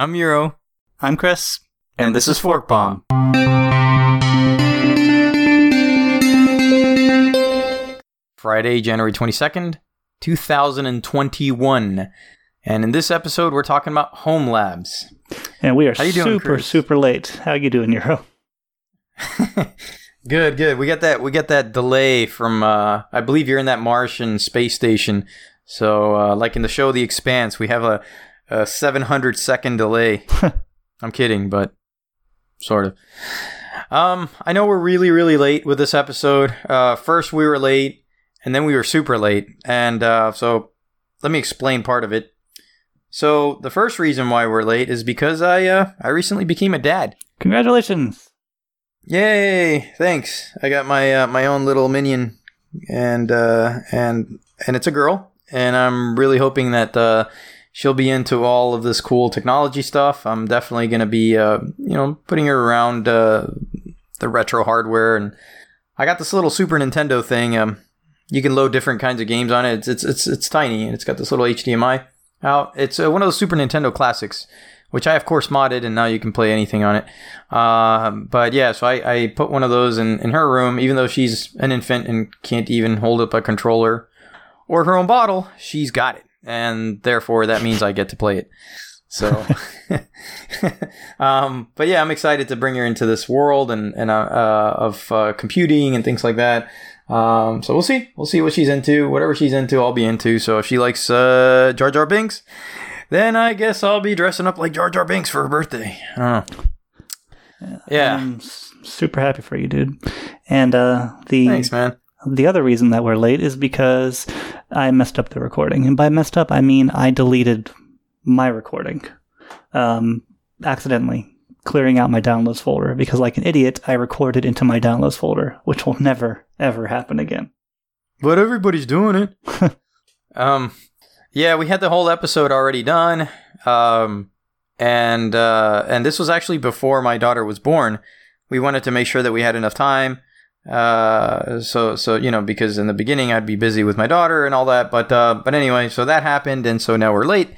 I'm Euro. I'm Chris. And, this, is Fork Bomb. Friday, January 22nd, 2021. And in this episode, we're talking about home labs. And we are How you doing, super, Chris? super late. How you doing, Euro? good, good. We got that we got that delay from uh I believe you're in that Martian space station. So uh like in the show The Expanse, we have a, a 700 second delay. I'm kidding, but sort of. Um I know we're really really late with this episode. Uh first we were late and then we were super late. And uh so let me explain part of it. So the first reason why we're late is because I uh I recently became a dad. Congratulations. Yay! Thanks. I got my uh, my own little minion, and uh, and and it's a girl, and I'm really hoping that uh, she'll be into all of this cool technology stuff. I'm definitely gonna be uh, you know putting her around uh, the retro hardware, and I got this little Super Nintendo thing. Um, you can load different kinds of games on it. It's it's it's, it's tiny, and it's got this little HDMI out. It's uh, one of those Super Nintendo classics which I of course modded, and now you can play anything on it. Uh, but yeah, so I, I put one of those in, in her room, even though she's an infant and can't even hold up a controller or her own bottle, she's got it, and therefore that means I get to play it. So, um, but yeah, I'm excited to bring her into this world and and uh, uh, of uh, computing and things like that. Um, so we'll see. We'll see what she's into. Whatever she's into, I'll be into. So if she likes uh, Jar Jar Binks, then I guess I'll be dressing up like Jar Jar Binks for her birthday. I Yeah, I'm super happy for you, dude. And uh, the Thanks, man. the other reason that we're late is because I messed up the recording, and by messed up I mean I deleted my recording, um, accidentally clearing out my downloads folder because, like an idiot, I recorded into my downloads folder, which will never ever happen again. But everybody's doing it. um, yeah, we had the whole episode already done. Um, and uh, and this was actually before my daughter was born. We wanted to make sure that we had enough time. Uh, so so you know because in the beginning I'd be busy with my daughter and all that. But uh, but anyway, so that happened, and so now we're late.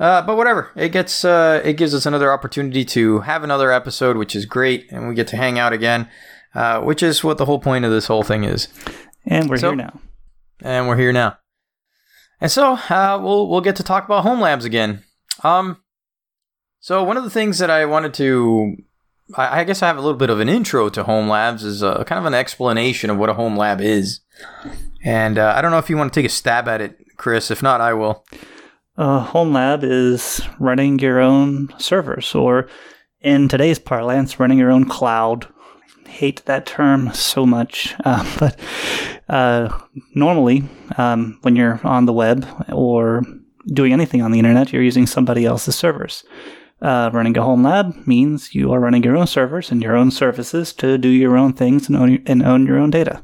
Uh, but whatever, it gets uh, it gives us another opportunity to have another episode, which is great, and we get to hang out again, uh, which is what the whole point of this whole thing is And we're So- here now. and we're here now. And so uh, we'll we'll get to talk about home labs again. Um, so one of the things that I wanted to, I, guess I have a little bit of an intro to home labs is a, kind of an explanation of what a home lab is. And uh, I don't know if you want to take a stab at it, Chris. If not, I will. A home lab is running your own servers, or in today's parlance, running your own cloud. Hate that term so much, uh, but uh, normally, um, when you're on the web or doing anything on the internet, you're using somebody else's servers. Uh, running a home lab means you are running your own servers and your own services to do your own things and own, and own your own data.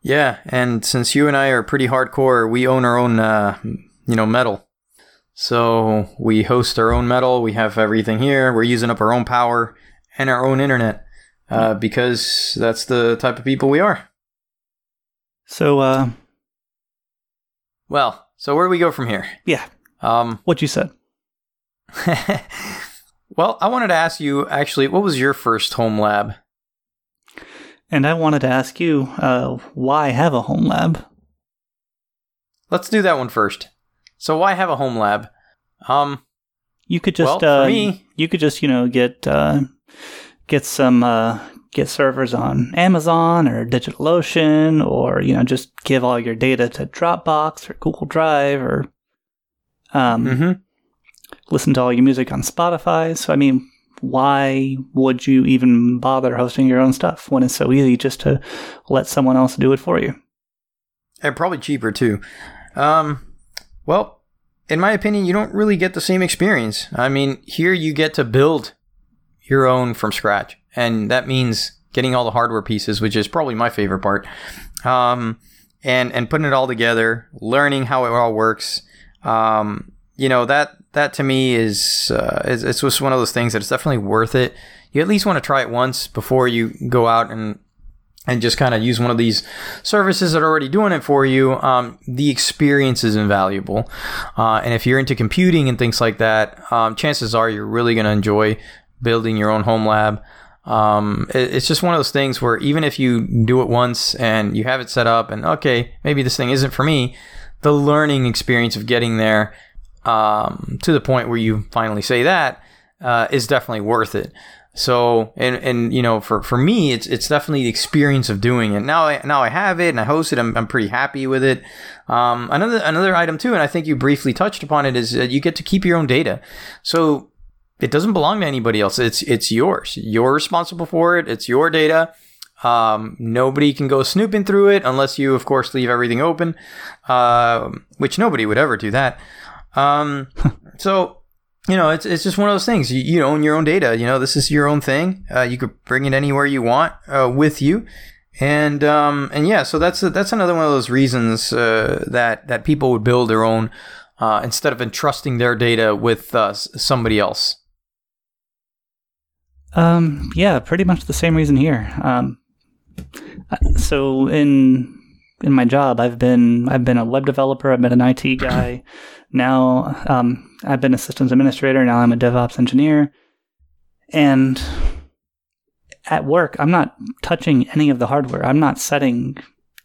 Yeah, and since you and I are pretty hardcore, we own our own, uh, you know, metal. So we host our own metal. We have everything here. We're using up our own power and our own internet uh, because that's the type of people we are. So, uh, Well, so where do we go from here? yeah, Um, what you said. well, I wanted to ask you actually, what was your first home lab? And I wanted to ask you, uh, why have a home lab? Let's do that one first. So why have a home lab? Um, You could just, Well, uh, me- you could just, you know, get uh, get some uh, get servers on Amazon or DigitalOcean, or you know, just give all your data to Dropbox or Google Drive, or um, mhm. Listen to all your music on Spotify. So, I mean, why would you even bother hosting your own stuff when it's so easy just to let someone else do it for you? and probably cheaper too. Um, well, in my opinion, you don't really get the same experience. I mean, here you get to build your own from scratch, and that means getting all the hardware pieces, which is probably my favorite part. Um, and and putting it all together, learning how it all works. Um, you know that that to me is uh, it's just one of those things that it's definitely worth it. You at least want to try it once before you go out and and just kind of use one of these services that are already doing it for you, um, the experience is invaluable. Uh, and if you're into computing and things like that, um, chances are you're really going to enjoy building your own home lab. Um, it, it's just one of those things where even if you do it once and you have it set up and okay, maybe this thing isn't for me, the learning experience of getting there um, to the point where you finally say that uh, is definitely worth it. So and and you know for, for me it's it's definitely the experience of doing it. Now I now I have it and I host it. I'm, I'm pretty happy with it. Um, another another item too, and I think you briefly touched upon it, is that you get to keep your own data. So it doesn't belong to anybody else. It's it's yours. You're responsible for it. It's your data. Um, nobody can go snooping through it unless you, of course, leave everything open, uh, which nobody would ever do that. Um, so you know, it's it's just one of those things. You, you own your own data. You know, this is your own thing. Uh, you could bring it anywhere you want uh, with you, and um, and yeah. So that's that's another one of those reasons uh, that that people would build their own uh, instead of entrusting their data with uh, somebody else. Um, yeah, pretty much the same reason here. Um, so in in my job, I've been I've been a web developer. I've been an IT guy. now um, I've been a systems administrator. Now I'm a DevOps engineer. And at work, I'm not touching any of the hardware. I'm not setting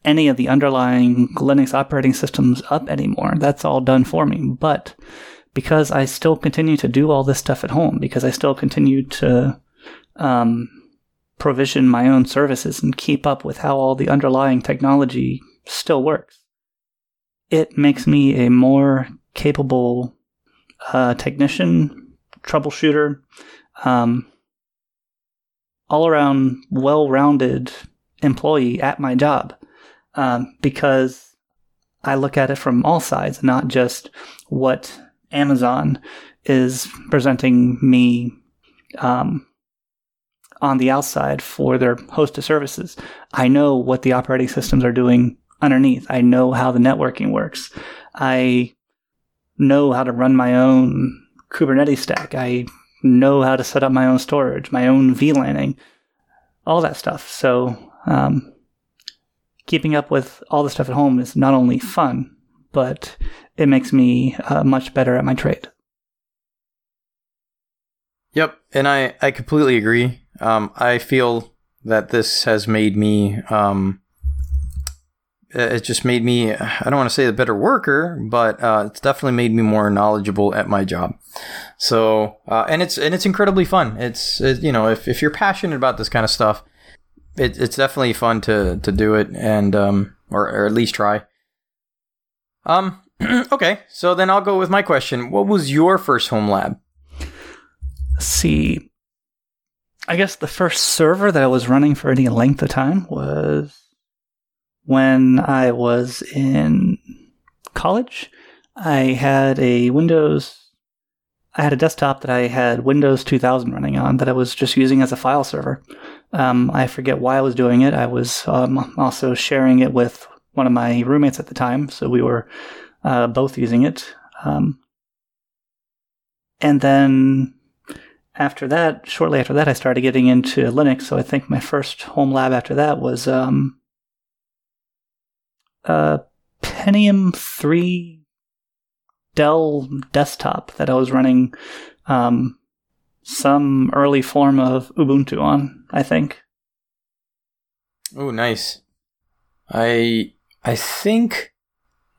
any of the underlying Linux operating systems up anymore. That's all done for me. But because I still continue to do all this stuff at home, because I still continue to um, provision my own services and keep up with how all the underlying technology still works. It makes me a more capable uh, technician, troubleshooter, um, all around well rounded employee at my job um, because I look at it from all sides, not just what Amazon is presenting me um, on the outside for their host of services. I know what the operating systems are doing underneath. I know how the networking works. I know how to run my own Kubernetes stack. I know how to set up my own storage, my own VLANing, all that stuff. So, um, keeping up with all the stuff at home is not only fun, but it makes me uh, much better at my trade. Yep, and I, I completely agree. Um, I feel that this has made me um, it just made me i don't want to say a better worker but uh, it's definitely made me more knowledgeable at my job. So uh, and it's and it's incredibly fun. It's it, you know if, if you're passionate about this kind of stuff it, it's definitely fun to to do it and um or, or at least try. Um okay so then i'll go with my question. What was your first home lab? See i guess the first server that i was running for any length of time was when I was in college. I had a Windows, I had a desktop that I had Windows 2000 running on that I was just using as a file server. Um, I forget why I was doing it. I was um, also sharing it with one of my roommates at the time, so we were uh, both using it. Um, and then after that, shortly after that, I started getting into Linux. So I think my first home lab after that was um, a Pentium 3 Dell desktop that I was running um, some early form of Ubuntu on, I think. Oh, nice. I I think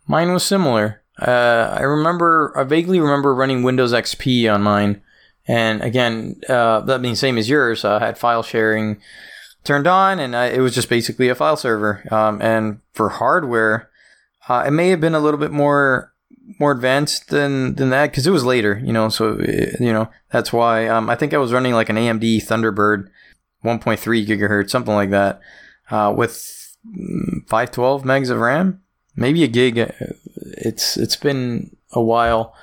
mine was similar. Uh, I remember, I vaguely remember running Windows XP on mine, and again, uh, that being same as yours, I had file sharing turned on, and I, it was just basically a file server. Um, and for hardware, uh, it may have been a little bit more more advanced than than that because it was later, you know. So you know that's why um, I think I was running like an AMD Thunderbird 1.3 gigahertz, something like that, uh, with mm, 512 megs of RAM, maybe a gig. It's it's been a while.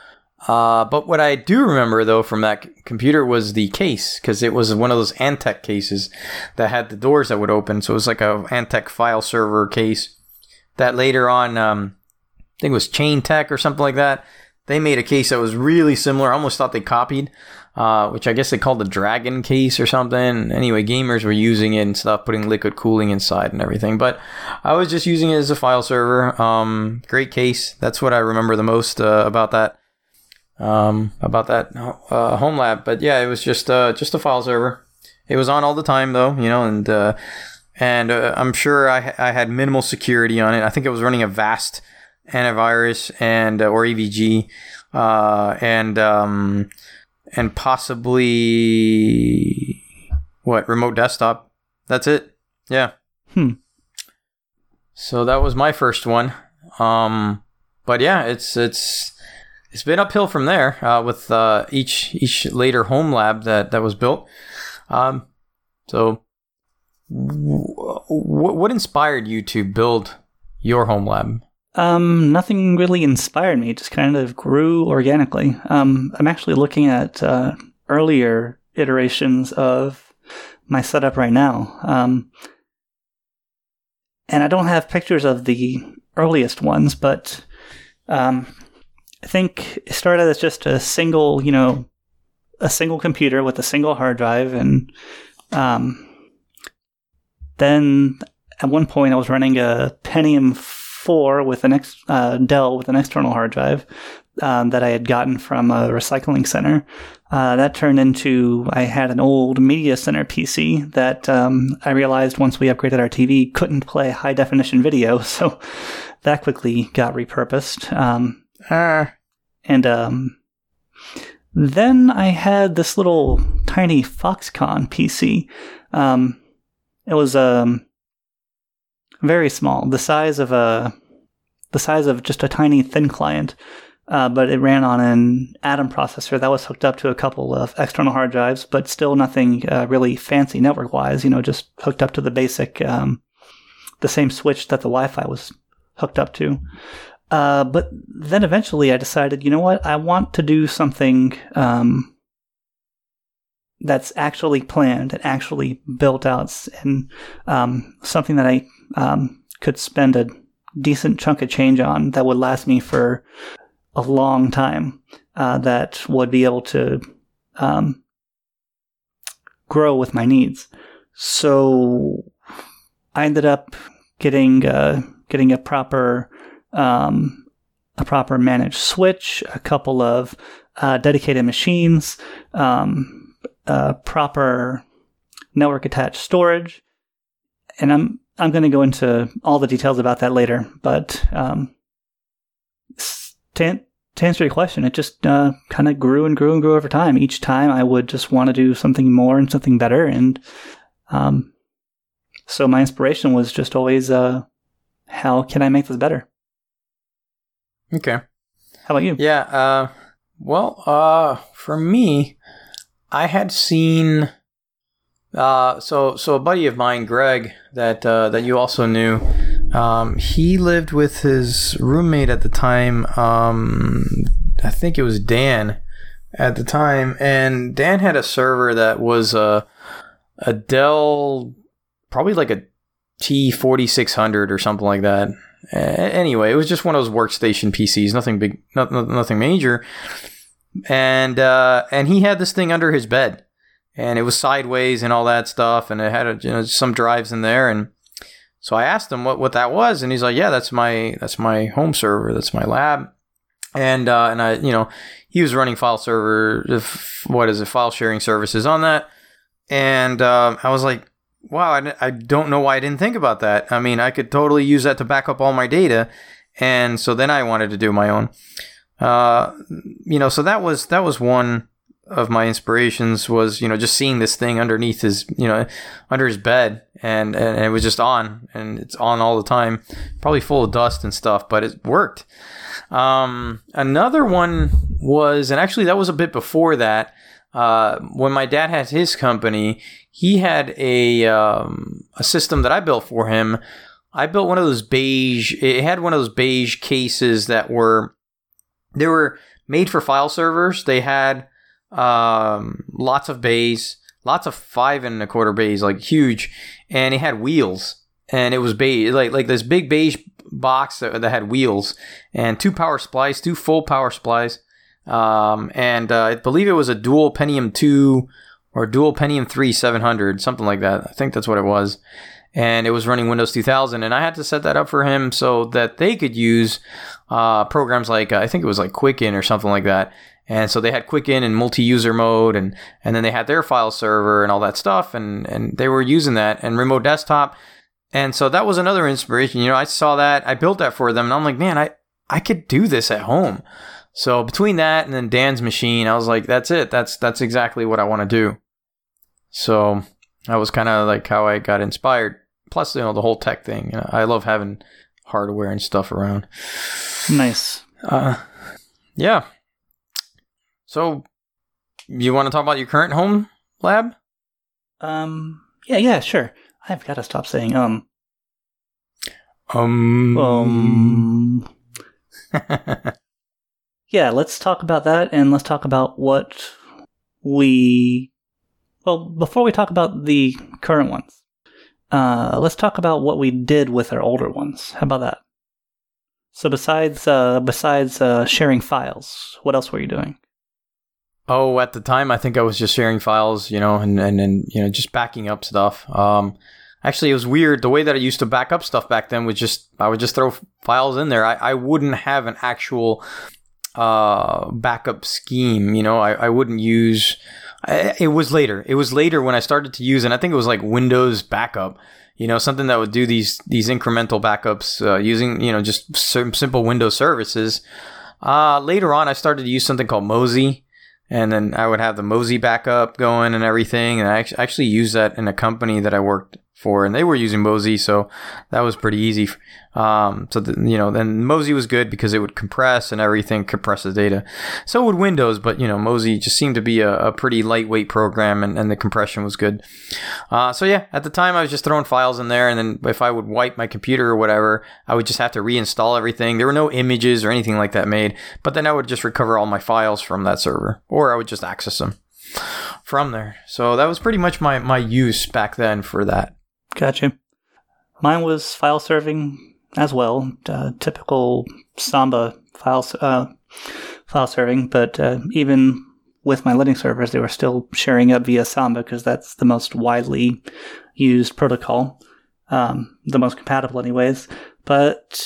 Uh, but what I do remember though from that computer was the case because it was one of those Antec cases that had the doors that would open. So it was like a Antec file server case that later on, um, I think it was Chain Tech or something like that. they made a case that was really similar. I almost thought they copied, uh, which I guess they called the Dragon case or something. Anyway, gamers were using it and stuff, putting liquid cooling inside and everything. But I was just using it as a file server. Um, great case. That's what I remember the most uh, about that. Um, about that uh, home lab. But yeah, it was just uh, just a file server. It was on all the time though, you know, and uh, and uh, I'm sure I, I had minimal security on it. I think it was running Avast antivirus and uh, or AVG uh, and um, and possibly what remote desktop. That's it. Yeah. Hmm. So that was my first one. Um, but yeah, it's it's it's been uphill from there uh, with uh, each each later home lab that that was built. Um, so, w- what inspired you to build your home lab? Um, nothing really inspired me. It just kind of grew organically. Um, I'm actually looking at uh, earlier iterations of my setup right now. Um, and I don't have pictures of the earliest ones, but um, think it started as just a single, you know, a single computer with a single hard drive, and um, then at one point I was running a Pentium 4 with an ex- uh, Dell with an external hard drive um, that I had gotten from a recycling center. Uh, that turned into I had an old media center PC that um, I realized once we upgraded our TV couldn't play high definition video, so that quickly got repurposed. Um, Uh, and um, then I had this little tiny Foxconn PC. Um, it was um, very small, the size of a the size of just a tiny thin client, uh, but it ran on an Atom processor that was hooked up to a couple of external hard drives, but still nothing uh, really fancy network wise. You know, just hooked up to the basic, um, the same switch that the Wi-Fi was hooked up to. Uh, but then eventually I decided, you know what? I want to do something um, that's actually planned and actually built out, and um, something that I um, could spend a decent chunk of change on that would last me for a long time. Uh, that would be able to um, grow with my needs. So I ended up getting uh, getting a proper um, a proper managed switch, a couple of uh, dedicated machines, um, proper network attached storage, and I'm I'm going to go into all the details about that later. But um, to, to answer your question, it just uh, kind of grew and grew and grew over time. Each time, I would just want to do something more and something better, and um, so my inspiration was just always, uh, how can I make this better? Okay. How about you? Yeah. Uh, well, uh, for me, I had seen. Uh, so so a buddy of mine, Greg, that uh, that you also knew, um, he lived with his roommate at the time. Um, I think it was Dan at the time, and Dan had a server that was a a Dell, probably like a T forty six hundred or something like that. A- anyway, it was just one of those workstation PCs, nothing big, not, not- nothing major. And uh, and he had this thing under his bed, and it was sideways and all that stuff, and it had a, you know, some drives in there. And so I asked him what, what that was, and he's like, "Yeah, that's my that's my home server, that's my lab." And uh, and I, you know, he was running file server, what is it, file sharing services on that, and um, I was like, wow, I, I don't know why I didn't think about that. I mean, I could totally use that to back up all my data. And so then I wanted to do my own. Uh, you know, so that was that was one of my inspirations was you know just seeing this thing underneath his you know under his bed and and it was just on and it's on all the time probably full of dust and stuff but it worked um, another one was and actually that was a bit before that uh, when my dad had his company he had a um, a system that I built for him. I built one of those beige. It had one of those beige cases that were they were made for file servers. They had um, lots of bays, lots of five and a quarter bays, like huge, and it had wheels. And it was beige, like like this big beige box that, that had wheels and two power supplies, two full power supplies. Um, and uh, I believe it was a dual Pentium 2 or dual Pentium 3 700, something like that. I think that's what it was. And it was running Windows 2000. And I had to set that up for him so that they could use uh, programs like, uh, I think it was like Quicken or something like that. And so they had Quicken and multi-user mode, and and then they had their file server and all that stuff, and and they were using that and remote desktop. And so that was another inspiration. You know, I saw that, I built that for them, and I'm like, man, I I could do this at home. So between that and then Dan's machine, I was like, that's it. That's that's exactly what I want to do. So that was kind of like how I got inspired. Plus, you know, the whole tech thing. You know, I love having hardware and stuff around. Nice. Uh, yeah. So, you want to talk about your current home lab? Um. Yeah. Yeah. Sure. I've got to stop saying um. Um. Um. yeah. Let's talk about that, and let's talk about what we. Well, before we talk about the current ones, uh, let's talk about what we did with our older ones. How about that? So besides uh, besides uh, sharing files, what else were you doing? Oh, at the time, I think I was just sharing files, you know, and and, and you know, just backing up stuff. Um, actually, it was weird. The way that I used to back up stuff back then was just I would just throw files in there. I, I wouldn't have an actual uh, backup scheme. You know, I, I wouldn't use. I, it was later. It was later when I started to use, and I think it was like Windows backup. You know, something that would do these these incremental backups uh, using you know just some simple Windows services. Uh, later on, I started to use something called Mozy and then I would have the Mozy backup going and everything. And I actually used that in a company that I worked for, and they were using Mozy, so that was pretty easy. Um, so the, you know, then Mozy was good because it would compress and everything, compress the data. So would Windows, but you know, Mozy just seemed to be a, a pretty lightweight program, and, and the compression was good. Uh, so yeah, at the time I was just throwing files in there, and then if I would wipe my computer or whatever, I would just have to reinstall everything. There were no images or anything like that made, but then I would just recover all my files from that server, or I would just access them from there. So that was pretty much my, my use back then for that. Gotcha. Mine was file serving as well, uh, typical Samba file uh, file serving. But uh, even with my Linux servers, they were still sharing up via Samba because that's the most widely used protocol, um, the most compatible, anyways. But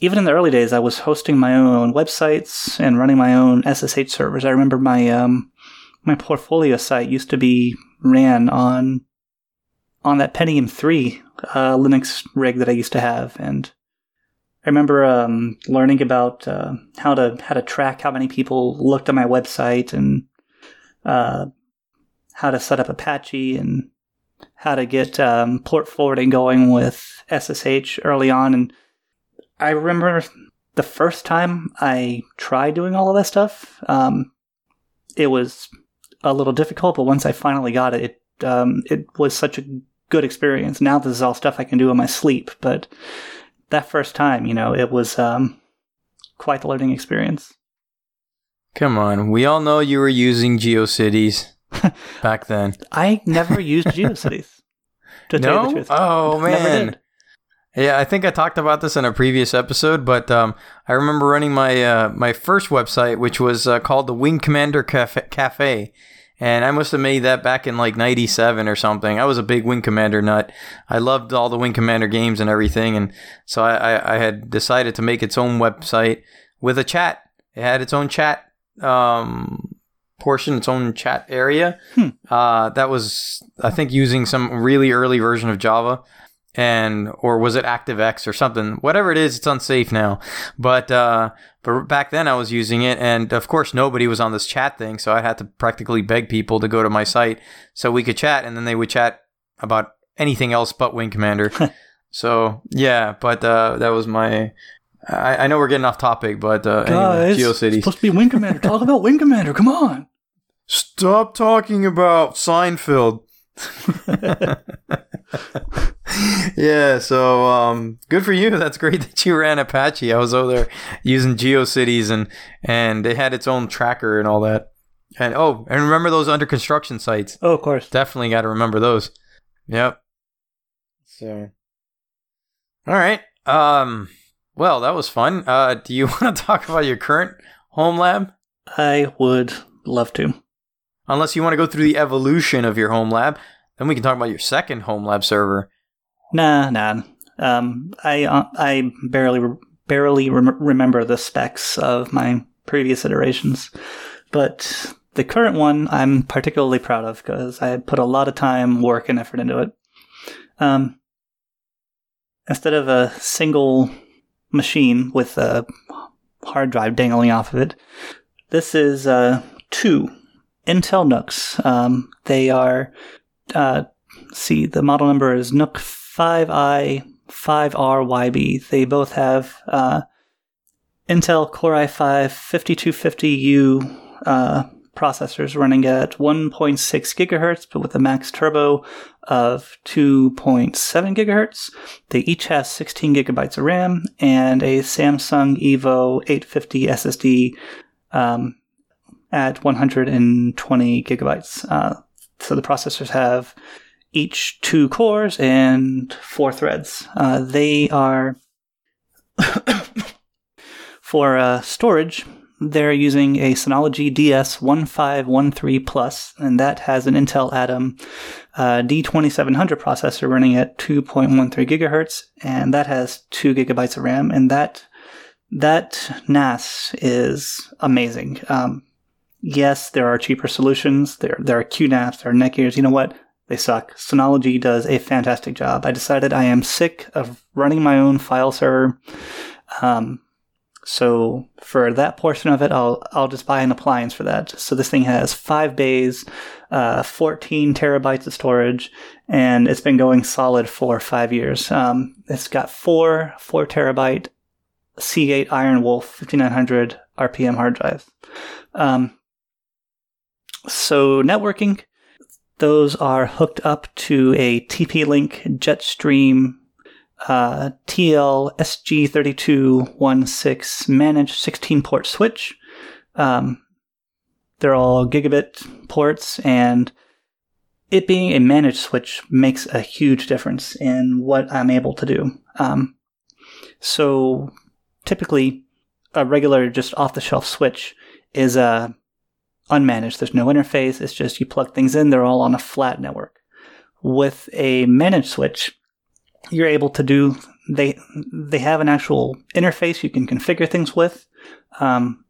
even in the early days, I was hosting my own websites and running my own SSH servers. I remember my um, my portfolio site used to be ran on on that Pentium 3 uh, Linux rig that I used to have, and I remember um, learning about uh, how to how to track how many people looked at my website and uh, how to set up Apache and how to get um, port forwarding going with SSH early on. And I remember the first time I tried doing all of that stuff, um, it was a little difficult, but once I finally got it, it, um, it was such a good experience. Now this is all stuff I can do in my sleep, but that first time, you know, it was um, quite the learning experience. Come on, we all know you were using GeoCities back then. I never used GeoCities. To no? tell you the truth. Oh man. Yeah, I think I talked about this in a previous episode, but um, I remember running my uh, my first website, which was uh, called the Wing Commander Cafe, Cafe, and I must have made that back in like '97 or something. I was a big Wing Commander nut. I loved all the Wing Commander games and everything, and so I, I, I had decided to make its own website with a chat. It had its own chat um, portion, its own chat area. Hmm. Uh, that was, I think, using some really early version of Java and or was it ActiveX or something? Whatever it is, it's unsafe now. But uh, but back then I was using it, and of course nobody was on this chat thing, so I had to practically beg people to go to my site so we could chat, and then they would chat about anything else but Wing Commander. so yeah, but uh, that was my. I, I know we're getting off topic, but uh, Guys, it's GeoCities. supposed to be Wing Commander. Talk about Wing Commander. Come on. Stop talking about Seinfeld. yeah, so um, good for you. That's great that you ran Apache. I was over there using GeoCities and and it had its own tracker and all that. And oh, and remember those under construction sites? Oh, of course. Definitely got to remember those. Yep. So, all right. Um, Well, that was fun. Uh, do you want to talk about your current home lab? I would love to. Unless you want to go through the evolution of your home lab, then we can talk about your second home lab server. Nah, nah. Um, I uh, I barely barely rem- remember the specs of my previous iterations, but the current one I'm particularly proud of because I put a lot of time, work, and effort into it. Um, instead of a single machine with a hard drive dangling off of it, this is uh, two Intel NUCs. Um, they are, uh, see, the model number is NUC 5i 5RYB. They both have uh, Intel Core i5 5250U uh, processors running at 1.6 gigahertz, but with a max turbo of 2.7 gigahertz. They each have 16 gigabytes of RAM and a Samsung Evo 850 SSD um, at 120 gigabytes. Uh, so the processors have each two cores and four threads. Uh, they are for uh, storage. They're using a Synology DS1513 Plus, and that has an Intel Atom uh, D2700 processor running at 2.13 gigahertz, and that has two gigabytes of RAM. And that that NAS is amazing. Um, yes, there are cheaper solutions. There there are QNAPs, there are Netgears. You know what? They suck. Synology does a fantastic job. I decided I am sick of running my own file server. Um, so for that portion of it, I'll I'll just buy an appliance for that. So this thing has five bays, uh, 14 terabytes of storage, and it's been going solid for five years. Um, it's got four four terabyte Seagate Iron Wolf 5900 RPM hard drives. Um, so networking, those are hooked up to a TP-Link Jetstream uh, TL SG3216 managed 16 port switch. Um, they're all gigabit ports, and it being a managed switch makes a huge difference in what I'm able to do. Um, so typically, a regular just off the shelf switch is uh, unmanaged. There's no interface. It's just you plug things in. They're all on a flat network. With a managed switch, you're able to do they they have an actual interface you can configure things with. Um,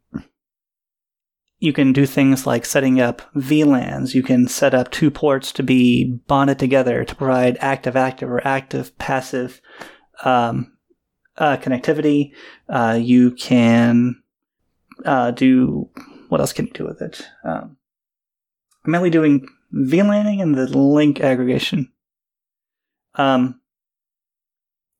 you can do things like setting up VLANs. You can set up two ports to be bonded together to provide active active or active passive um, uh, connectivity. Uh, you can uh, do what else can you do with it? Um, I'm mainly doing VLANing and the link aggregation. Um,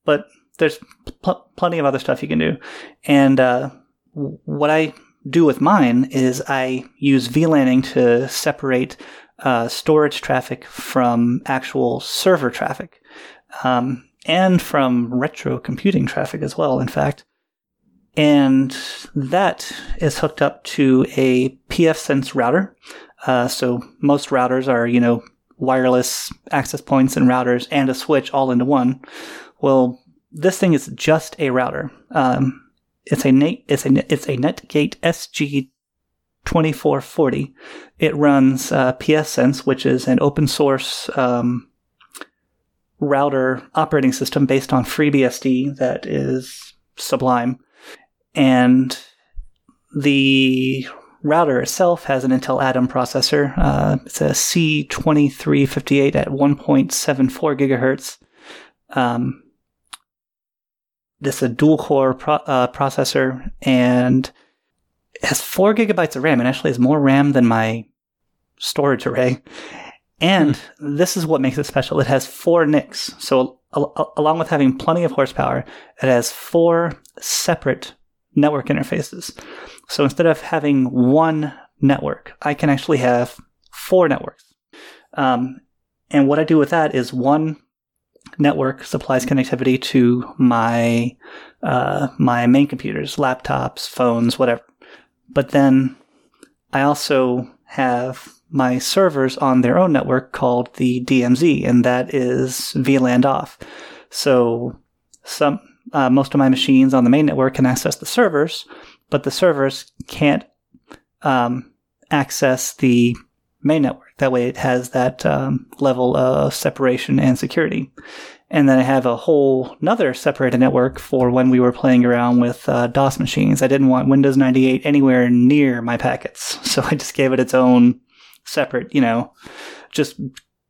but there's pl- plenty of other stuff you can do. And uh, what I do with mine is I use VLANing to separate uh, storage traffic from actual server traffic, um, and from retro computing traffic as well, in fact. And that is hooked up to a pfSense router. Uh, so most routers are, you know, wireless access points and routers and a switch all into one. Well, this thing is just a router. Um, it's a net, it's a it's a Netgate SG 2440. It runs uh, pfSense, which is an open source um, router operating system based on FreeBSD that is Sublime, and the router itself has an Intel Atom processor. Uh, it's a C2358 at 1.74 gigahertz. Um, this is a dual core pro- uh, processor and it has four gigabytes of RAM. It actually has more RAM than my storage array. And hmm. this is what makes it special. It has four NICs. So, al- along with having plenty of horsepower, it has four separate network interfaces. So, instead of having one network, I can actually have four networks. Um, and what I do with that is one network supplies connectivity to my uh, my main computers, laptops, phones, whatever. But then I also have my servers on their own network called the DMZ, and that is VLAN off. So some uh, most of my machines on the main network can access the servers, but the servers can't um, access the main network. That way, it has that um, level of separation and security. And then I have a whole another separated network for when we were playing around with uh, DOS machines. I didn't want Windows 98 anywhere near my packets, so I just gave it its own separate, you know, just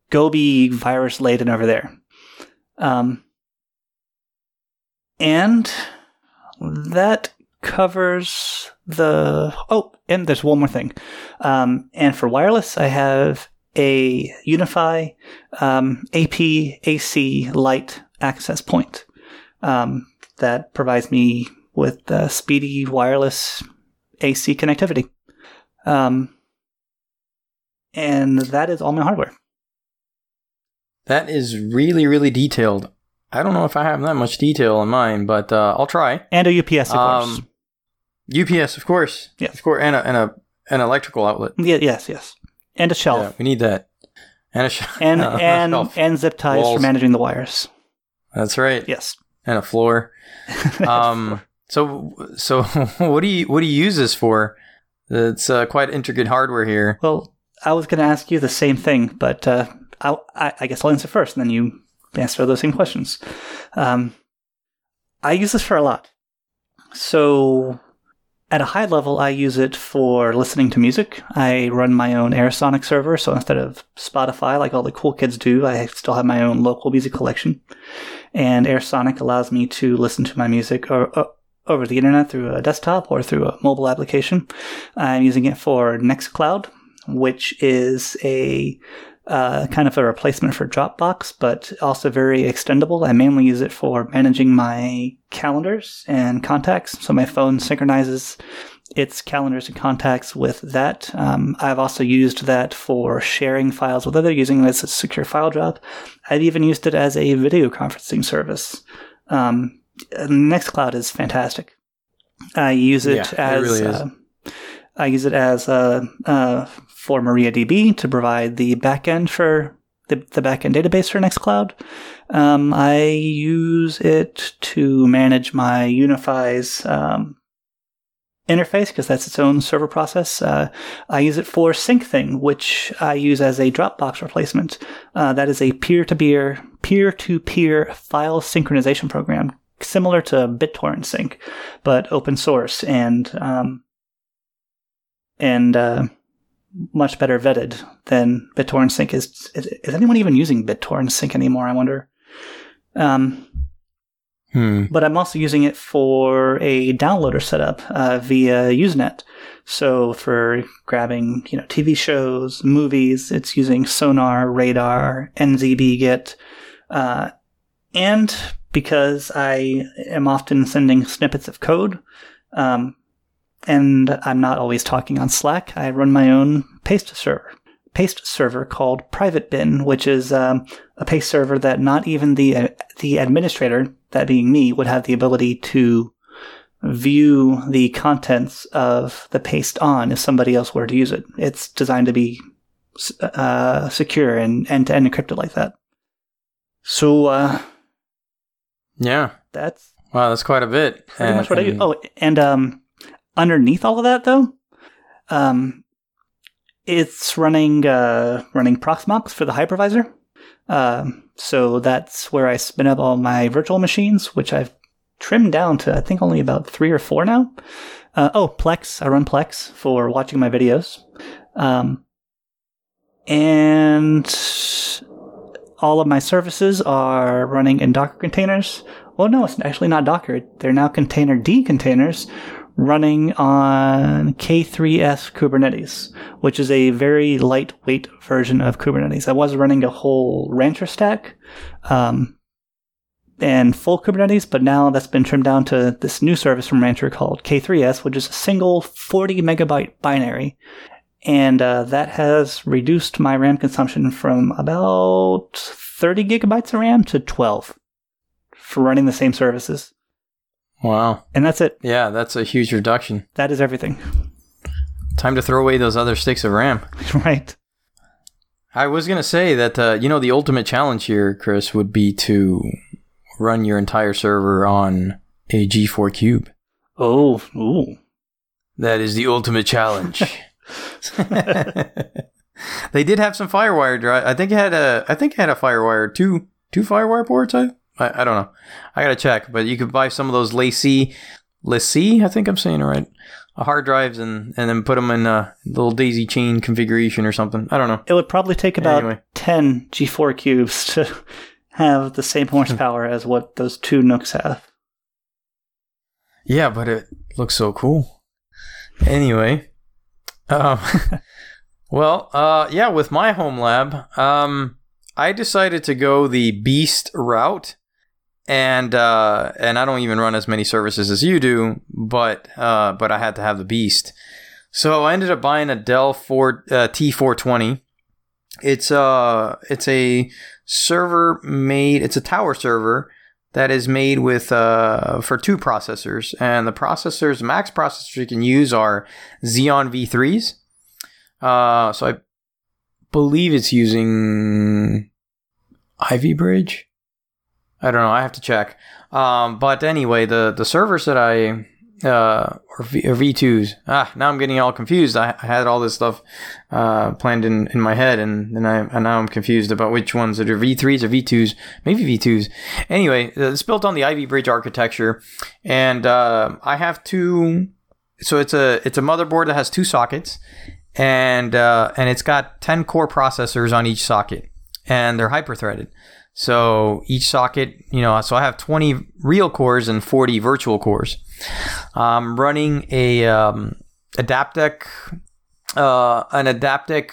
go be virus laden over there. Um, and that covers the. Oh, and there's one more thing. Um, and for wireless, I have a UniFi um, AP AC Lite access point um, that provides me with uh, speedy wireless AC connectivity. Um, and that is all my hardware. That is really, really detailed. I don't know if I have that much detail in mine, but uh, I'll try. And a UPS, of course. Um, UPS, of course. Yes. Of course, and a, and a an electrical outlet. Yeah, yes, yes. And a shelf. Yeah, we need that. And a, sh- and a and shelf. and zip ties Walls. for managing the wires. That's right. Yes. And a floor. Um. so so what do you what do you use this for? It's uh, quite intricate hardware here. well, I was going to ask you the same thing, but uh, I, I guess I'll answer first, and then you answer those same questions. Um, I use this for a lot. So, at a high level, I use it for listening to music. I run my own Airsonic server, so instead of Spotify, like all the cool kids do, I still have my own local music collection. And Airsonic allows me to listen to my music or, over the internet through a desktop or through a mobile application. I'm using it for Nextcloud, which is a uh, kind of a replacement for Dropbox, but also very extendable. I mainly use it for managing my calendars and contacts. So my phone synchronizes its calendars and contacts with that. Um, I've also used that for sharing files with other using it as a secure file drop. I've even used it as a video conferencing service. Um, Nextcloud is fantastic. I use it Yeah, it as really is. uh, I use it as uh, uh, for MariaDB to provide the backend for the, the backend database for Nextcloud. Um, I use it to manage my Unifi's um, interface because that's its own server process. Uh, I use it for SyncThing, which I use as a Dropbox replacement. Uh, that is a peer-to-peer, peer-to-peer file synchronization program, similar to BitTorrent Sync, but open source and um, and uh, much better vetted than BitTorrent Sync is. Is, is anyone even using BitTorrent Sync anymore? I wonder. Um, Hmm. but I'm also using it for a downloader setup uh, via Usenet. So for grabbing, you know, TV shows, movies, it's using Sonarr, Radarr, NZBGet, uh, and because I am often sending snippets of code, um, and I'm not always talking on Slack, I run my own paste server. Paste server called PrivateBin, which is um, a paste server that not even the uh, the administrator, that being me, would have the ability to view the contents of the paste on if somebody else were to use it. It's designed to be uh, secure and end to end encrypted like that. So uh, Yeah. that's Wow, that's quite a bit. pretty And- much what I do. Oh, and um, underneath all of that, though, um, it's running uh, running Proxmox for the hypervisor. Um, so that's where I spin up all my virtual machines, which I've trimmed down to I think only about three or four now. Uh, oh, Plex. I run Plex for watching my videos. Um, and all of my services are running in Docker containers. Well, no, it's actually not Docker. They're now containerd containers running on K3S Kubernetes, which is a very lightweight version of Kubernetes. I was running a whole Rancher stack um, and full Kubernetes, but now that's been trimmed down to this new service from Rancher called K3S, which is a single 40 megabyte binary. And uh, that has reduced my RAM consumption from about 30 gigabytes of RAM to 12 for running the same services. Wow. And that's it. Yeah, that's a huge reduction. That is everything. Time to throw away those other sticks of RAM. right. I was gonna say that uh, you know the ultimate challenge here, Chris, would be to run your entire server on a G4 cube. Oh, ooh. That is the ultimate challenge. they did have some FireWire drive. I think it had a. I think it had a FireWire two two FireWire ports. I, I I don't know. I gotta check. But you could buy some of those LaCie, LaCie. I think I'm saying it right. Uh, hard drives and and then put them in a little daisy chain configuration or something. I don't know. It would probably take about Anyway. 10 G4 cubes to have the same horsepower as what those two NUCs have. Yeah, but it looks so cool. Anyway, um, well, uh, yeah, with my home lab, um, I decided to go the Beast route, and uh, and I don't even run as many services as you do, but uh, but I had to have the Beast, so I ended up buying a Dell 4 uh, T420. It's uh it's a server made. It's a tower server that is made with uh, for two processors, and the processors, max processors you can use are Xeon V3s. Uh, so I believe it's using Ivy Bridge. I don't know. I have to check. Um, but anyway, the the servers that I uh, or, v, or V2s. Ah, now I'm getting all confused. I, I had all this stuff uh, planned in, in my head, and and, I, and now I'm confused about which ones that are V3s or V2s. Maybe V2s. Anyway, it's built on the Ivy Bridge architecture, and uh, I have two. So it's a it's a motherboard that has two sockets, and uh, and it's got ten core processors on each socket, and they're hyper-threaded. So each socket, you know, so I have 20 real cores and 40 virtual cores. I'm running a um, Adaptec, uh, an Adaptec.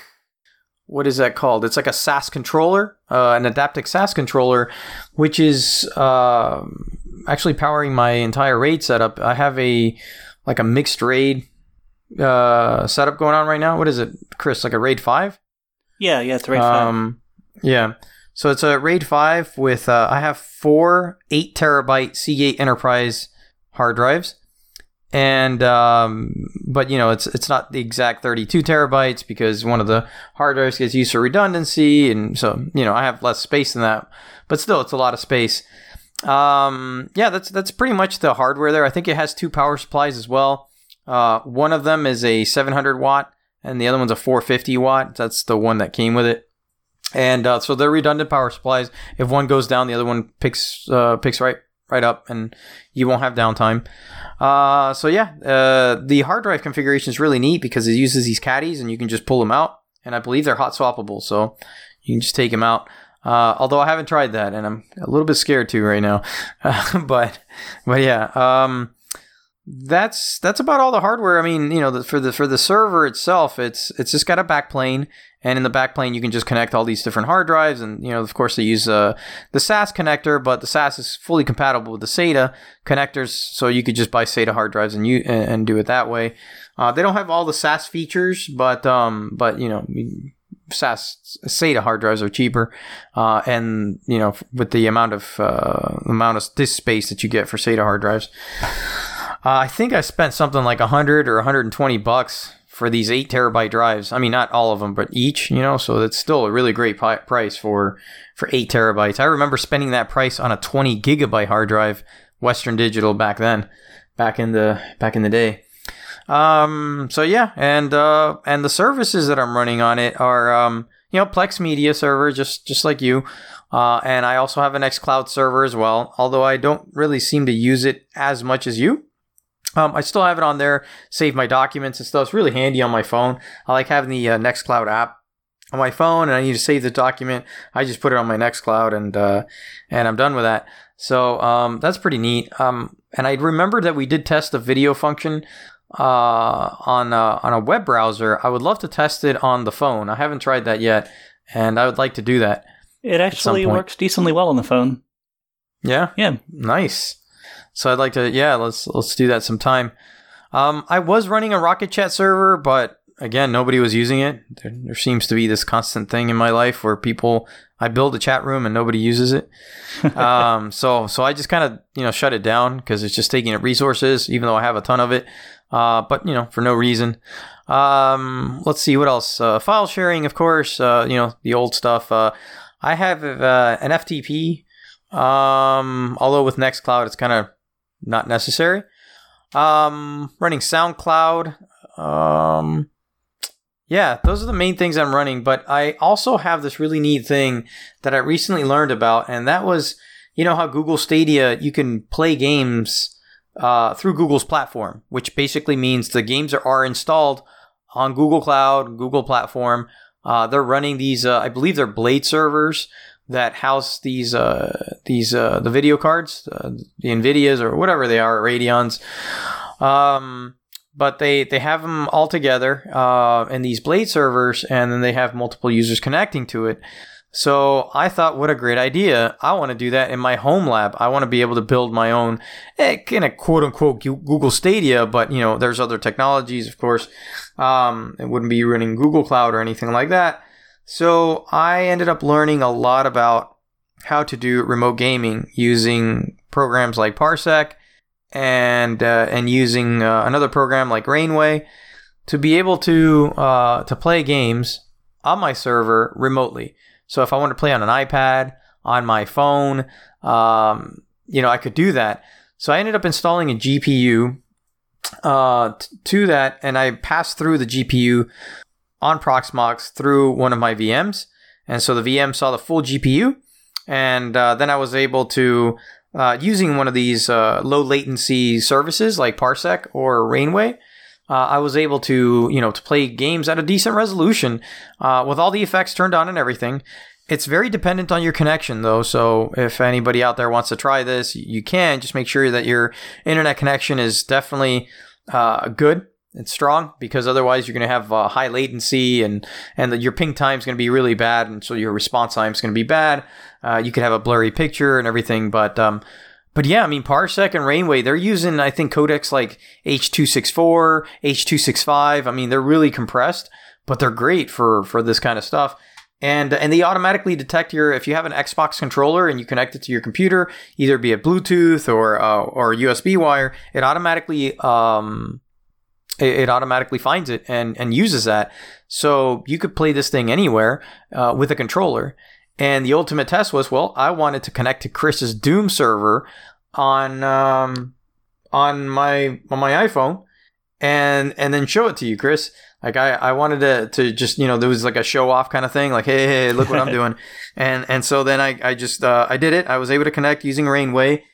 What is that called? It's like a SAS controller, uh, an Adaptec SAS controller, which is uh, actually powering my entire RAID setup. I have a like a mixed RAID uh, setup going on right now. What is it, Chris? Like a RAID five? Yeah, yeah, it's RAID 5. Um, yeah. So it's a RAID 5 with, uh, I have four 8 terabyte Seagate Enterprise hard drives. And, um, but you know, it's, it's not the exact 32 terabytes because one of the hard drives gets used for redundancy. And so, you know, I have less space than that, but still, it's a lot of space. Um, yeah, that's, that's pretty much the hardware there. I think it has two power supplies as well. Uh, one of them is a 700 watt and the other one's a 450 watt. That's the one that came with it and uh, so they're redundant power supplies. If one goes down, the other one picks uh, picks right right up, and you won't have downtime. Uh, so yeah, uh, the hard drive configuration is really neat because it uses these caddies, and you can just pull them out. And I believe they're hot swappable, so you can just take them out. Uh, although I haven't tried that, and I'm a little bit scared to right now. but but yeah. Um, that's that's about all the hardware. I mean, you know, the, for the for the server itself, it's it's just got a backplane, and in the backplane you can just connect all these different hard drives, and you know, of course, they use uh, the SAS connector, but the SAS is fully compatible with the SATA connectors, so you could just buy SATA hard drives and you and, and do it that way. Uh, they don't have all the SAS features, but um, but you know. SAS SATA hard drives are cheaper, uh, and you know with the amount of uh, amount of disk space that you get for SATA hard drives, uh, I think I spent something like 100 or 120 bucks for these 8 terabyte drives. I mean, not all of them, but each, you know, so that's still a really great pi- price for, for 8 terabytes. I remember spending that price on a 20 gigabyte hard drive, Western Digital back then, back in the, back in the day. Um, so yeah, and, uh, and the services that I'm running on it are, um, you know, Plex Media server, just, just like you. Uh, and I also have an Nextcloud server as well, although I don't really seem to use it as much as you. Um, I still have it on there, save my documents and stuff. It's really handy on my phone. I like having the uh, Nextcloud app on my phone, and I need to save the document. I just put it on my Nextcloud, and uh, and I'm done with that. So um, that's pretty neat. Um, and I remember that we did test the video function uh, on uh, on a web browser. I would love to test it on the phone. I haven't tried that yet, and I would like to do that. It actually works decently well on the phone. Yeah, Yeah. nice. So I'd like to, yeah, let's let's do that sometime. Um, I was running a Rocket Chat server, but again, nobody was using it. There, there seems to be this constant thing in my life where people, I build a chat room and nobody uses it. um, so so I just kind of you know shut it down because it's just taking up resources, even though I have a ton of it. Uh, but you know for no reason. Um, let's see what else. Uh, file sharing, of course. Uh, you know the old stuff. Uh, I have uh, an FTP Um, although with Nextcloud, it's kind of not necessary. Um, running SoundCloud. Um, yeah, those are the main things I'm running. But I also have this really neat thing that I recently learned about, and that was, you know, how Google Stadia you can play games uh, through Google's platform, which basically means the games are, are installed on Google Cloud, Google platform. Uh, they're running these, uh, I believe they're Blade servers that house these uh, these uh, the video cards, uh, the Nvidias or whatever they are, Radeons. Um, but they they have them all together uh, in these Blade servers, and then they have multiple users connecting to it. So I thought, what a great idea! I want to do that in my home lab. I want to be able to build my own, eh, kind of quote unquote Google Stadia, but you know, there's other technologies, of course. Um, it wouldn't be running Google Cloud or anything like that. So I ended up learning a lot about how to do remote gaming using programs like Parsec and uh, and using uh, another program like Rainway to be able to uh, to play games on my server remotely. So if I want to play on an iPad, on my phone, um, you know, I could do that. So I ended up installing a GPU uh, t- to that, and I passed through the GPU on Proxmox through one of my VMs. And so the VM saw the full GPU. And uh, then I was able to, uh, using one of these uh, low latency services like Parsec or Rainway, uh, I was able to, you know, to play games at a decent resolution uh, with all the effects turned on and everything. It's very dependent on your connection, though. So if anybody out there wants to try this, you can. Just make sure that your internet connection is definitely uh, good it's strong because otherwise you're going to have uh, high latency and and the, your ping time is going to be really bad, and so your response time is going to be bad. Uh, you could have a blurry picture and everything, but um, but yeah, I mean Parsec and Rainway, they're using I think codecs like H264, H265. I mean they're really compressed, but they're great for for this kind of stuff. And and they automatically detect your if you have an Xbox controller and you connect it to your computer, either be it Bluetooth or uh, or USB wire, it automatically um, it, it automatically finds it and, and uses that. So you could play this thing anywhere uh, with a controller. And the ultimate test was, well, I wanted to connect to Chris's Doom server on um, on my on my iPhone, and and then show it to you, Chris. Like I, I wanted to, to just you know there was like a show off kind of thing, like hey hey look what I'm doing, and and so then I I just uh, I did it. I was able to connect using Rainway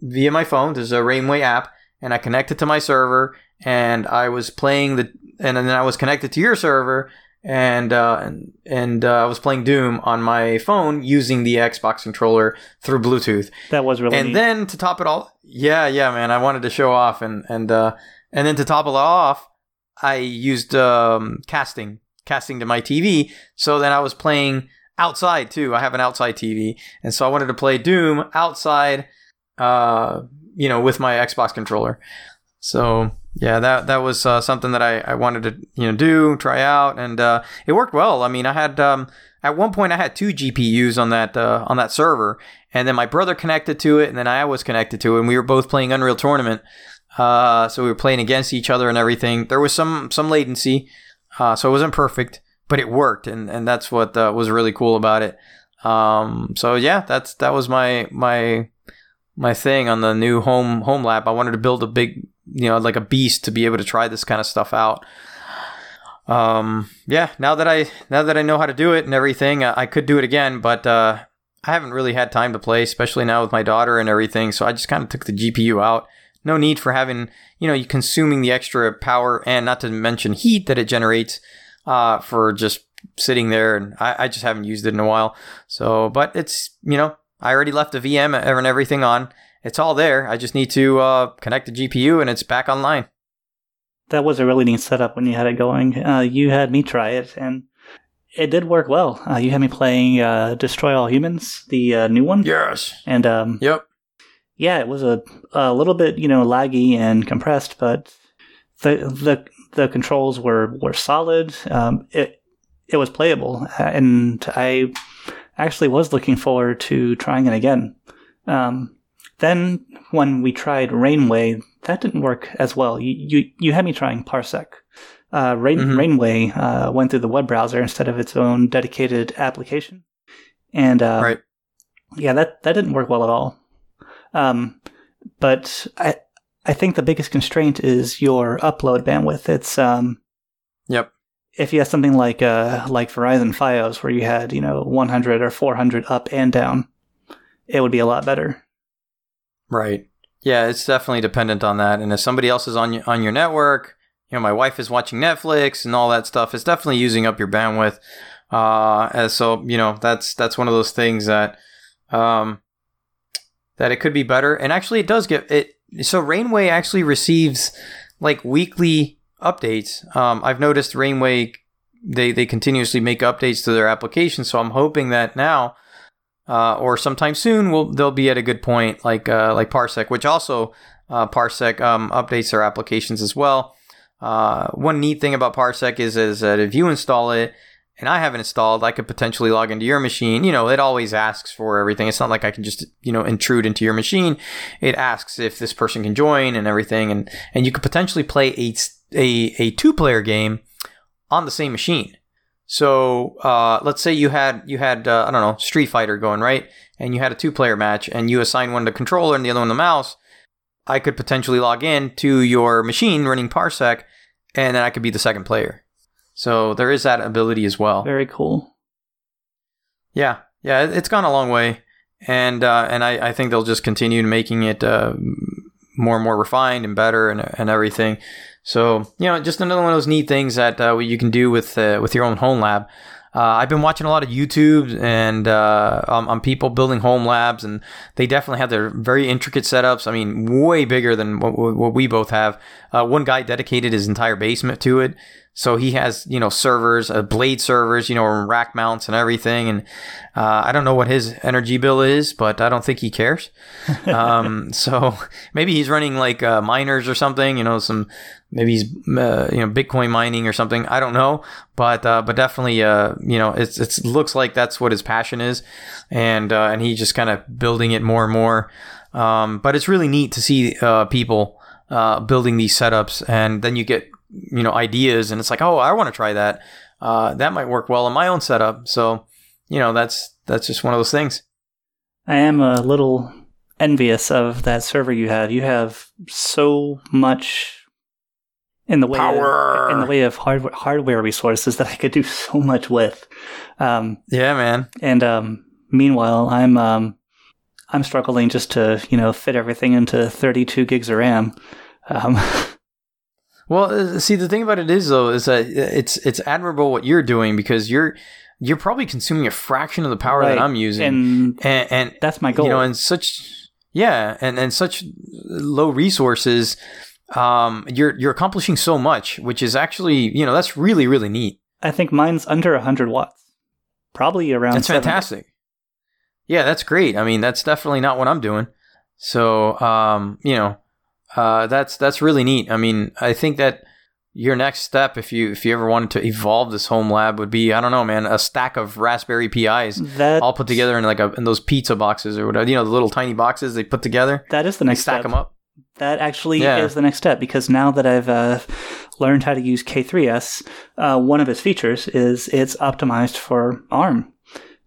via my phone. There's a Rainway app, and I connected to my server, and I was playing the, and then I was connected to your server, and uh, and, and uh, I was playing Doom on my phone using the Xbox controller through Bluetooth. That was really. And neat. then to top it all, yeah, yeah, man, I wanted to show off, and and uh, and then to top it all off, I used um, casting, casting to my TV. So then I was playing outside too. I have an outside TV, and so I wanted to play Doom outside, uh, you know, with my Xbox controller. So yeah, that that was uh, something that I, I wanted to you know do try out, and uh, it worked well. I mean, I had um, at one point I had two GPUs on that uh, on that server, and then my brother connected to it, and then I was connected to it, and we were both playing Unreal Tournament. Uh, so we were playing against each other and everything. There was some some latency, uh, so it wasn't perfect, but it worked, and and that's what uh, was really cool about it. Um, so yeah, that's that was my my my thing on the new home home lab. I wanted to build a big you know like a beast to be able to try this kind of stuff out. Um yeah now that i now that i know how to do it and everything i, I could do it again but uh i haven't really had time to play especially now with my daughter and everything so i just kind of took the gpu out. No need for having you know you consuming the extra power and not to mention heat that it generates uh for just sitting there and I, I just haven't used it in a while. So but it's you know i already left the vm and everything on it's all there. I just need to uh, connect the GPU and it's back online. That was a really neat setup when you had it going. Uh, you had me try it, and it did work well. Uh, you had me playing uh, Destroy All Humans, the uh, new one. Yes. And um, yep. Yeah, it was a, a little bit you know laggy and compressed, but the the the controls were were solid. Um, it it was playable, and I actually was looking forward to trying it again. Um, then when we tried Rainway, that didn't work as well. You you, you had me trying Parsec. Uh, Rain, mm-hmm. Rainway uh, went through the web browser instead of its own dedicated application, and uh, right. Yeah, that that didn't work well at all. Um, but I I think the biggest constraint is your upload bandwidth. It's um, Yep. If you have something like uh like Verizon FiOS where you had you know 100 or 400 up and down, it would be a lot better. Right. Yeah, it's definitely dependent on that. And if somebody else is on on your network, you know, my wife is watching Netflix and all that stuff, it's definitely using up your bandwidth. Uh, and so you know, that's that's one of those things that um, that it could be better. And actually, it does get it. So Rainway actually receives like weekly updates. Um, I've noticed Rainway they they continuously make updates to their application. So I'm hoping that now uh, or sometime soon we'll they'll be at a good point like uh, like Parsec, which also uh, Parsec um, updates their applications as well. Uh, one neat thing about Parsec is is that if you install it and I haven't installed, I could potentially log into your machine. You know, it always asks for everything. It's not like I can just you know intrude into your machine. It asks if this person can join and everything, and and you could potentially play a a, a two player game on the same machine. So uh, let's say you had you had uh, I don't know Street Fighter going right, and you had a two player match, and you assign one to controller and the other one to mouse. I could potentially log in to your machine running Parsec, and then I could be the second player. So there is that ability as well. Very cool. Yeah, yeah, it- it's gone a long way, and uh, and I, I think they'll just continue making it uh, more and more refined and better and and everything. So you know, just another one of those neat things that uh, you can do with uh, with your own home lab. Uh, I've been watching a lot of YouTube and uh, on, on people building home labs, and they definitely have their very intricate setups. I mean, way bigger than what, what we both have. Uh, one guy dedicated his entire basement to it, so he has you know servers, uh, blade servers, you know, rack mounts and everything. And uh, I don't know what his energy bill is, but I don't think he cares. um, so maybe he's running like uh, miners or something. You know, some maybe he's uh, you know Bitcoin mining or something. I don't know, but uh, but definitely uh, you know it's it looks like that's what his passion is, and uh, and he's just kind of building it more and more. Um, but it's really neat to see uh, people uh, building these setups, and then you get you know ideas, and it's like, oh, I want to try that. Uh, that might work well in my own setup. So you know that's that's just one of those things. I am a little envious of that server you have. You have so much in the way Power. Of, in the way of hardware hardware resources that I could do so much with. Um, Yeah, man. and um, meanwhile, I'm um, I'm struggling just to you know fit everything into 32 gigs of RAM. Well, uh, see, the thing about it is though is that it's it's admirable what you're doing because you're you're probably consuming a fraction of the power right. that I'm using, and and, and that's my goal. you know, and such yeah, and and such low resources, um, you're you're accomplishing so much, which is actually you know that's really really neat. I think mine's under 100 watts, probably around. That's 70. fantastic. Yeah, that's great. I mean, that's definitely not what I'm doing. So, um, you know, uh, that's that's really neat. I mean, I think that your next step, if you if you ever wanted to evolve this home lab, would be I don't know, man, a stack of Raspberry Pis That all put together in like a, in those pizza boxes or whatever. You know, the little tiny boxes they put together. that is the next stack step. them up. That actually Yeah. is the next step because now that I've uh, learned how to use K3s, uh, one of its features is it's optimized for ARM,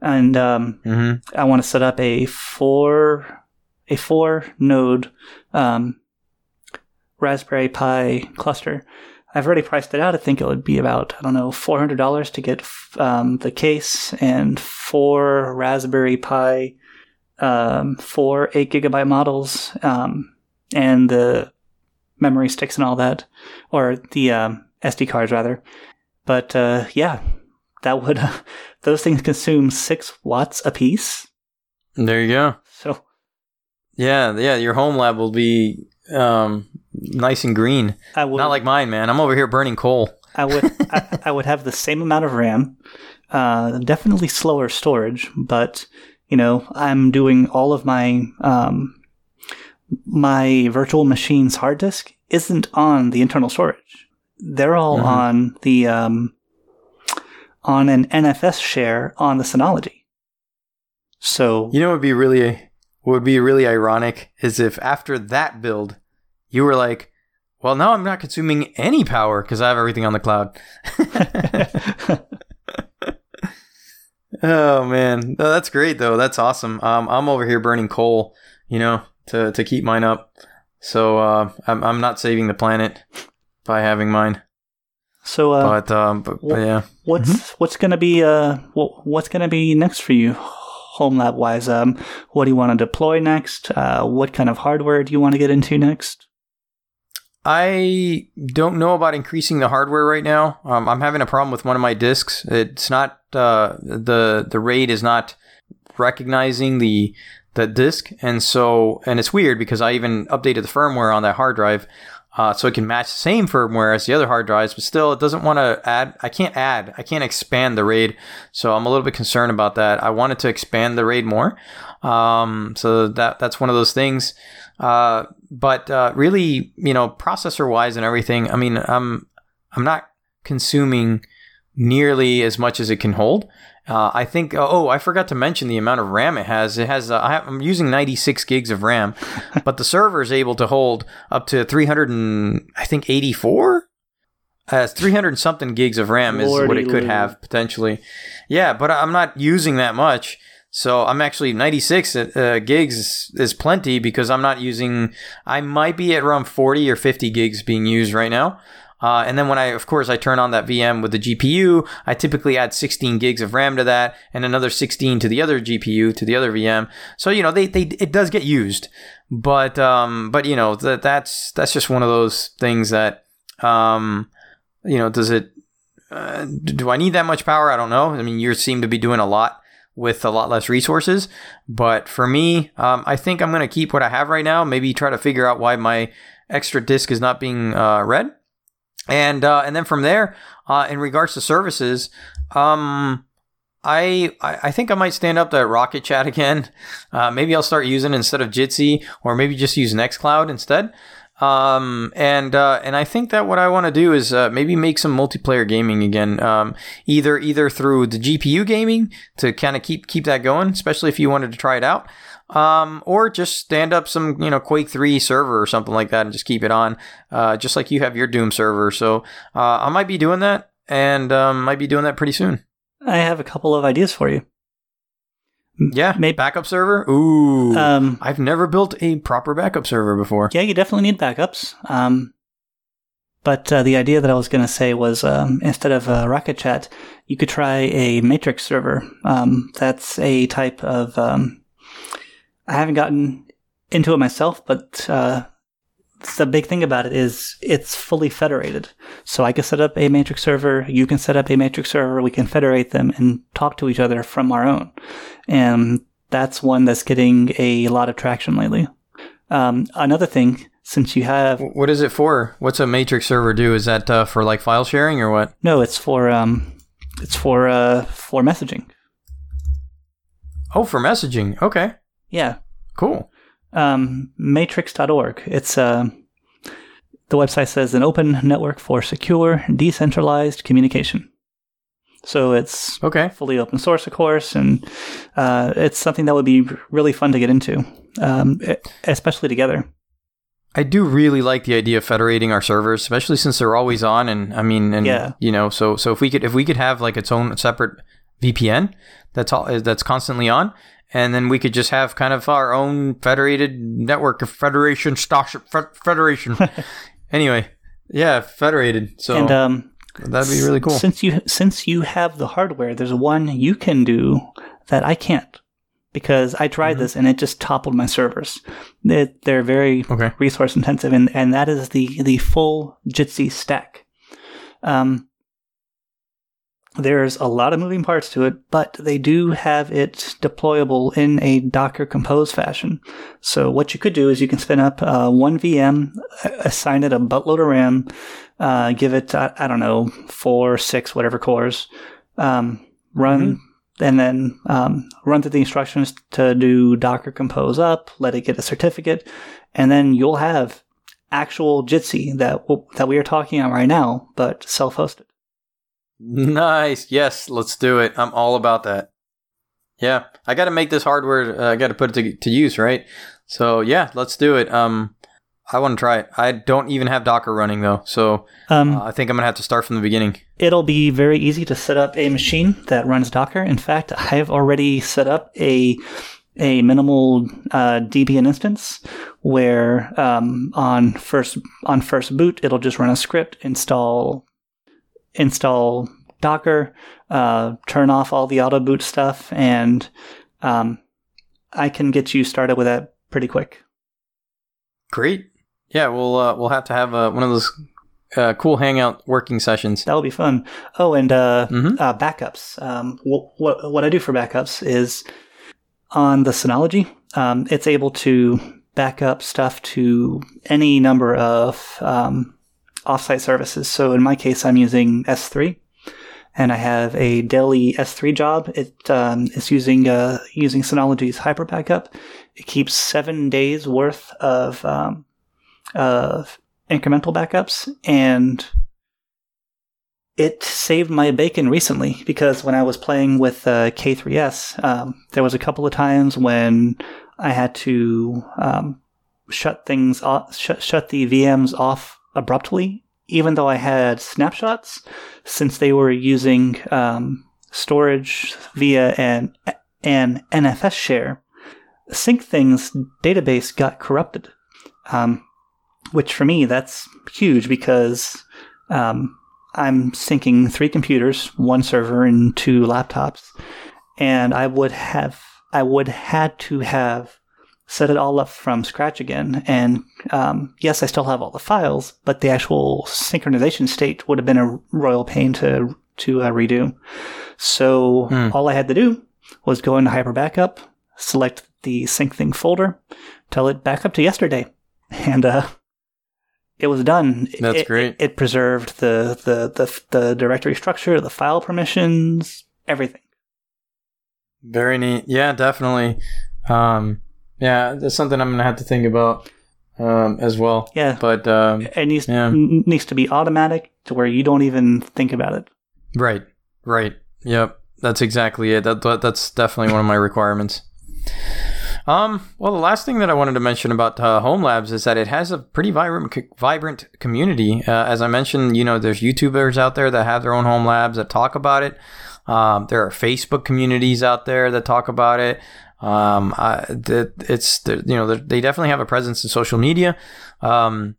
and um, hmm I want to set up a four a four node um, Raspberry Pi cluster. I've already priced it out. I think it would be about I don't know four hundred dollars to get um, the case and four Raspberry Pi, um, four eight gigabyte models, um, and the memory sticks and all that, or the um, SD cards rather. But uh, yeah, that would those things consume six watts apiece. There you go. So Yeah, yeah. Your home lab will be um, nice and green. I would Not like mine, man. I'm over here burning coal. I would I, I would have the same amount of RAM, uh, definitely slower storage, but you know I'm doing all of my um, my virtual machine's hard disk isn't on the internal storage. They're all Mhm. on the um, on an NFS share on the Synology. So You know what would be really what would be really ironic is if after that build you were like, well, now I'm not consuming any power because I have everything on the cloud. oh man, no, that's great though. That's awesome. Um, I'm over here burning coal, you know, to to keep mine up. So uh, I'm I'm not saving the planet by having mine. So, uh, But um, but, but yeah. what's Mm-hmm. what's gonna be uh what, what's gonna be next for you, home lab wise? Um, what do you want to deploy next? Uh, what kind of hardware do you want to get into next? I don't know about increasing the hardware right now. Um, I'm having a problem with one of my disks. It's not uh, the the RAID is not recognizing the the disk, and so and it's weird because I even updated the firmware on that hard drive. Uh, so it can match the same firmware as the other hard drives, but still it doesn't want to add. I can't add. I can't expand the RAID, so I'm a little bit concerned about that. I wanted to expand the RAID more, um, so that that's one of those things. Uh, but uh, really, you know, processor wise and everything, I mean, I'm I'm not consuming nearly as much as it can hold. Uh, I think. Oh, I forgot to mention the amount of RAM it has. It has. Uh, I I'm using 96 gigs of RAM, but the server is able to hold up to 300 and I think 84. Uh, 300 something gigs of RAM is what it could Lordy-loo. have potentially. Yeah, but I'm not using that much. So I'm actually 96 uh, gigs is, is plenty because I'm not using. I might be at around 40 or 50 gigs being used right now. Uh, and then when I, of course, I turn on that VM with the GPU, I typically add 16 gigs of RAM to that, and another 16 to the other GPU to the other VM. So you know, they, they it does get used, but um, but you know that that's that's just one of those things that um, you know, does it? Uh, do I need that much power? I don't know. I mean, you seem to be doing a lot with a lot less resources. But for me, um, I think I'm going to keep what I have right now. Maybe try to figure out why my extra disk is not being uh, read, and uh, and then from there, uh, in regards to services, um, I I think I might stand up to Rocket Chat again. Uh, maybe I'll start using instead of Jitsi, or maybe just use Nextcloud instead. Um, and uh, and I think that what I want to do is uh, maybe make some multiplayer gaming again. Um, either either through the GPU gaming to kind of keep keep that going, especially if you wanted to try it out. Um, or just stand up some, you know, Quake 3 server or something like that and just keep it on, uh, just like you have your Doom server. So, uh, I might be doing that and, um, might be doing that pretty soon. I have a couple of ideas for you. Yeah. Maybe- backup server. Ooh. Um, I've never built a proper backup server before. yeah, you definitely need backups. Um, but uh, the idea that I was going to say was um, instead of uh, Rocket Chat, you could try a Matrix server. Um, that's a type of. Um, I haven't gotten into it myself, but uh, the big thing about it is it's fully federated. So I can set up a Matrix server, you can set up a Matrix server, we can federate them and talk to each other from our own. And that's one that's getting a lot of traction lately. Um, another thing, since you have What is it for? What's a matrix server do? Is that uh, for like file sharing or what? no, it's for um, it's for uh, for messaging. Oh, for messaging. Okay, Yeah, cool. Um, matrix.org. It's uh, the website says an open network for secure, decentralized communication. So it's Okay. fully open source, of course, and uh, it's something that would be really fun to get into, um, especially together. I do really like the idea of federating our servers, especially since they're always on. And I mean, and Yeah. you know, so so if we could if we could have like its own separate VPN that's all that's constantly on, and then we could just have kind of our own federated network of federation starship federation. anyway, yeah, federated. So and um, that'd be really cool. Since you since you have the hardware, there's one you can do that I can't because I tried Mm-hmm. this and it just toppled my servers. They, they're very Okay. resource intensive, and, and that is the the full Jitsi stack. Um, there's a lot of moving parts to it, but they do have it deployable in a Docker Compose fashion. So what you could do is you can spin up uh, one VM, assign it a buttload of RAM, uh, give it I, I don't know four, six, whatever cores, um, run. And then um, run through the instructions to do Docker Compose up, let it get a certificate, and then you'll have actual Jitsi that w- that we are talking on right now, but self-hosted. Nice. Yes, let's do it. I'm all about that. Yeah, I got to make this hardware. Uh, I got to put it to, to use, right? So yeah, let's do it. Um, I want to try it. I don't even have Docker running though, so Um, uh, I think I'm gonna have to start from the beginning. It'll be very easy to set up a machine that runs Docker. In fact, I've already set up a a minimal uh, Debian instance where um, on first on first boot it'll just run a script install install Docker, uh, turn off all the auto boot stuff, and um, I can get you started with that pretty quick. Great. Yeah, we'll uh, we'll have to have uh, one of those uh, cool hangout working sessions. That will be fun. Oh, and uh, Mhm. uh, backups. Um, what, what what I do for backups is on the Synology, um, it's able to back up stuff to any number of um, offsite services. So in my case, I'm using S3, and I have a daily S3 job. It um, is using uh, using Synology's Hyper Backup. It keeps seven days worth of um, of incremental backups, and it saved my bacon recently because when I was playing with uh, K3S, um, there was a couple of times when I had to um, shut things off, shut the VMs off abruptly, even though I had snapshots, since they were using um, storage via an an NFS share. Syncthing's database got corrupted, um, which for me that's huge because um, I'm syncing three computers, one server, and two laptops, and I would have I would had to have set it all up from scratch again. And um, yes, I still have all the files, but the actual synchronization state would have been a royal pain to to uh, redo. So Hmm. all I had to do was go into Hyper Backup, select the Syncthing folder, tell it back up to yesterday, and uh, it was done. That's It- great. It, it preserved the, the the the directory structure, the file permissions, everything. Very neat. Yeah, definitely. Um, yeah, that's something I'm gonna have to think about um, as well. Yeah, But um, it needs Yeah. needs to be automatic to where you don't even think about it. right, right. Yep, that's exactly it. That, that that's definitely one of my requirements. Um, well, the last thing that I wanted to mention about uh, Home Labs is that it has a pretty vibrant, vibrant community. Uh, as I mentioned, you know, there's YouTubers out there that have their own home labs that talk about it. Um, there are Facebook communities out there that talk about it. Um, I, it's you know they definitely have a presence in social media. Um,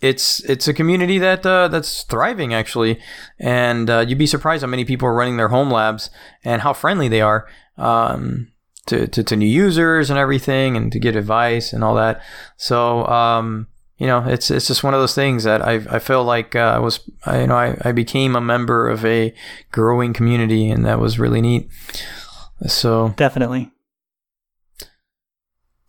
it's it's a community that uh, that's thriving actually, and uh, you'd be surprised how many people are running their home labs and how friendly they are. Um, to, to, to new users and everything and to get advice and all that. So, um, you know, it's, it's just one of those things that I, I feel like, uh, I was, you know, I, I became a member of a growing community and that was really neat. So Definitely.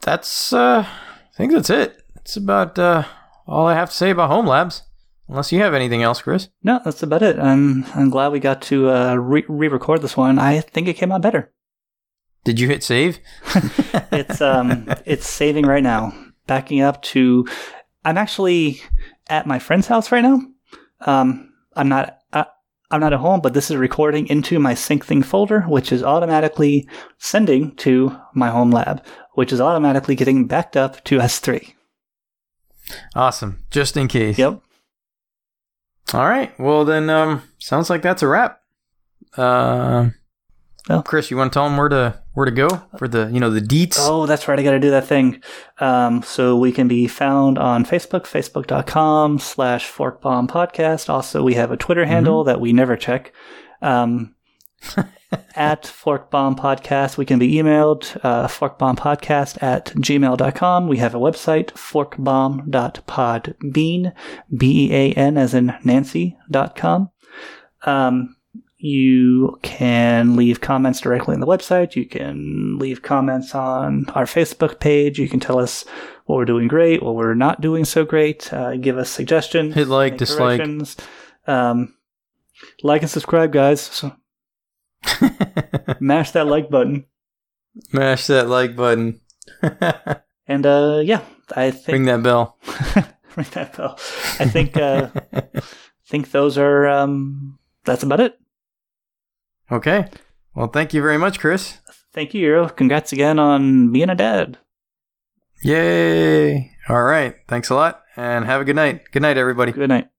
That's, uh, I think that's it. That's about, uh, all I have to say about home labs. Unless you have anything else, Chris. No, that's about it. I'm I'm glad we got to uh, re- re-record this one. I think it came out better. Did you hit save? It's um it's saving right now. Backing up to I'm actually at my friend's house right now. Um I'm not uh, I'm not at home, but this is recording into my Syncthing folder, which is automatically sending to my home lab, which is automatically getting backed up to S3. awesome. Just in case. Yep. All right. Well, then, um, sounds like that's a wrap. Uh, Well. Chris, you want to tell them where to where to go for the you know the deets? Oh, that's right. I got to do that thing. Um, so we can be found on Facebook, facebook.com slash forkbomb podcast. Also, we have a Twitter handle that we never check. Um, at forkbomb podcast. We can be emailed, uh, forkbombpodcast at gmail.com. We have a website, forkbomb.podbean, B-E-A-N as in Nancy.com. Um, you can leave comments directly on the website. You can leave comments on our Facebook page. You can tell us what we're doing great, what we're not doing so great. Uh, give us suggestions. Hit like, dislike. Um, like and subscribe, guys. So mash that like button. Mash that like button. And uh, yeah, I think Ring that bell. ring that bell. I think uh, think those are um, that's about it. Okay. Well, thank you very much, Chris. Thank you, Euro. Congrats again on being a dad. Yay! All right. Thanks a lot and have a good night. Good night, everybody. Good night.